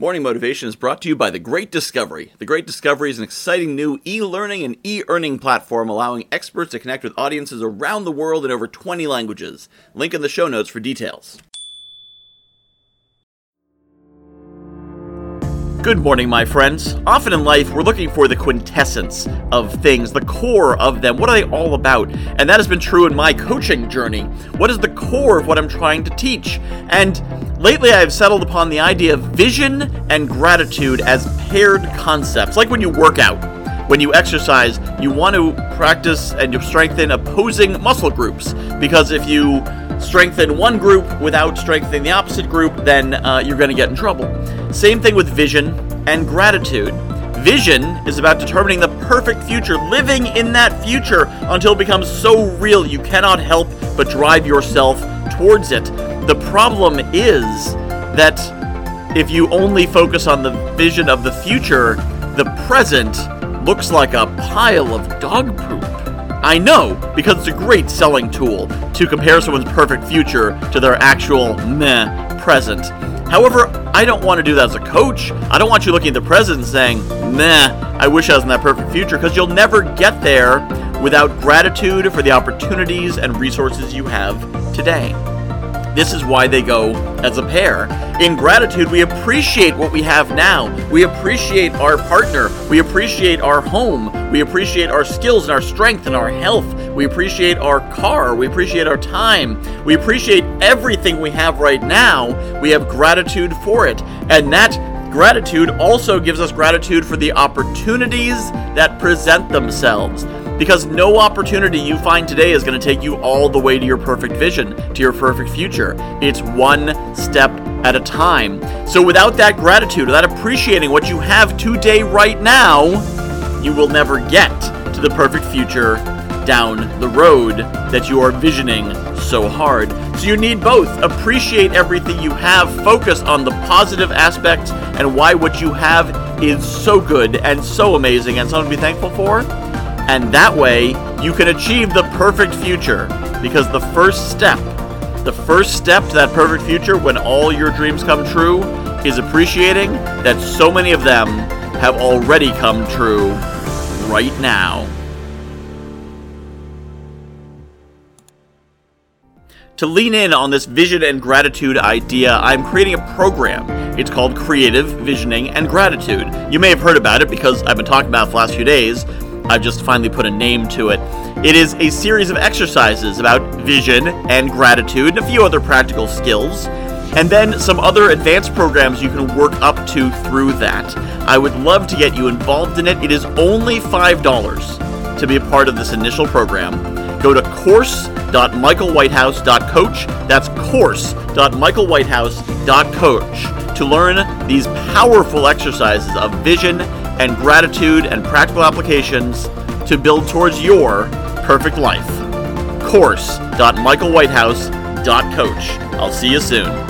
Morning Motivation is brought to you by The Great Discovery. The Great Discovery is an exciting new e learning and e earning platform allowing experts to connect with audiences around the world in over 20 languages. Link in the show notes for details. Good morning, my friends. Often in life, we're looking for the quintessence of things, the core of them. What are they all about? And that has been true in my coaching journey. What is the core of what I'm trying to teach? And lately, I've settled upon the idea of vision and gratitude as paired concepts, like when you work out. When you exercise, you want to practice and you strengthen opposing muscle groups because if you strengthen one group without strengthening the opposite group, then uh, you're going to get in trouble. Same thing with vision and gratitude. Vision is about determining the perfect future, living in that future until it becomes so real you cannot help but drive yourself towards it. The problem is that if you only focus on the vision of the future, the present looks like a pile of dog poop. I know, because it's a great selling tool to compare someone's perfect future to their actual meh present. However, I don't want to do that as a coach. I don't want you looking at the present and saying, meh, I wish I was in that perfect future, because you'll never get there without gratitude for the opportunities and resources you have today. This is why they go as a pair. In gratitude, we appreciate what we have now. We appreciate our partner. We appreciate our home. We appreciate our skills and our strength and our health. We appreciate our car. We appreciate our time. We appreciate everything we have right now. We have gratitude for it. And that gratitude also gives us gratitude for the opportunities that present themselves because no opportunity you find today is going to take you all the way to your perfect vision, to your perfect future. It's one step at a time. So without that gratitude, without appreciating what you have today, right now, you will never get to the perfect future down the road that you are visioning so hard. So you need both. Appreciate everything you have, focus on the positive aspects and why what you have is so good and so amazing and something to be thankful for and that way, you can achieve the perfect future. Because the first step, the first step to that perfect future when all your dreams come true is appreciating that so many of them have already come true right now. To lean in on this vision and gratitude idea, I'm creating a program. It's called Creative Visioning and Gratitude. You may have heard about it because I've been talking about it for the last few days, I've just finally put a name to it. It is a series of exercises about vision and gratitude and a few other practical skills, and then some other advanced programs you can work up to through that. I would love to get you involved in it. It is only $5 to be a part of this initial program. Go to course.michaelwhitehouse.coach. That's course.michaelwhitehouse.coach to learn these powerful exercises of vision and gratitude and practical applications to build towards your perfect life. Course.michaelwhitehouse.coach. I'll see you soon.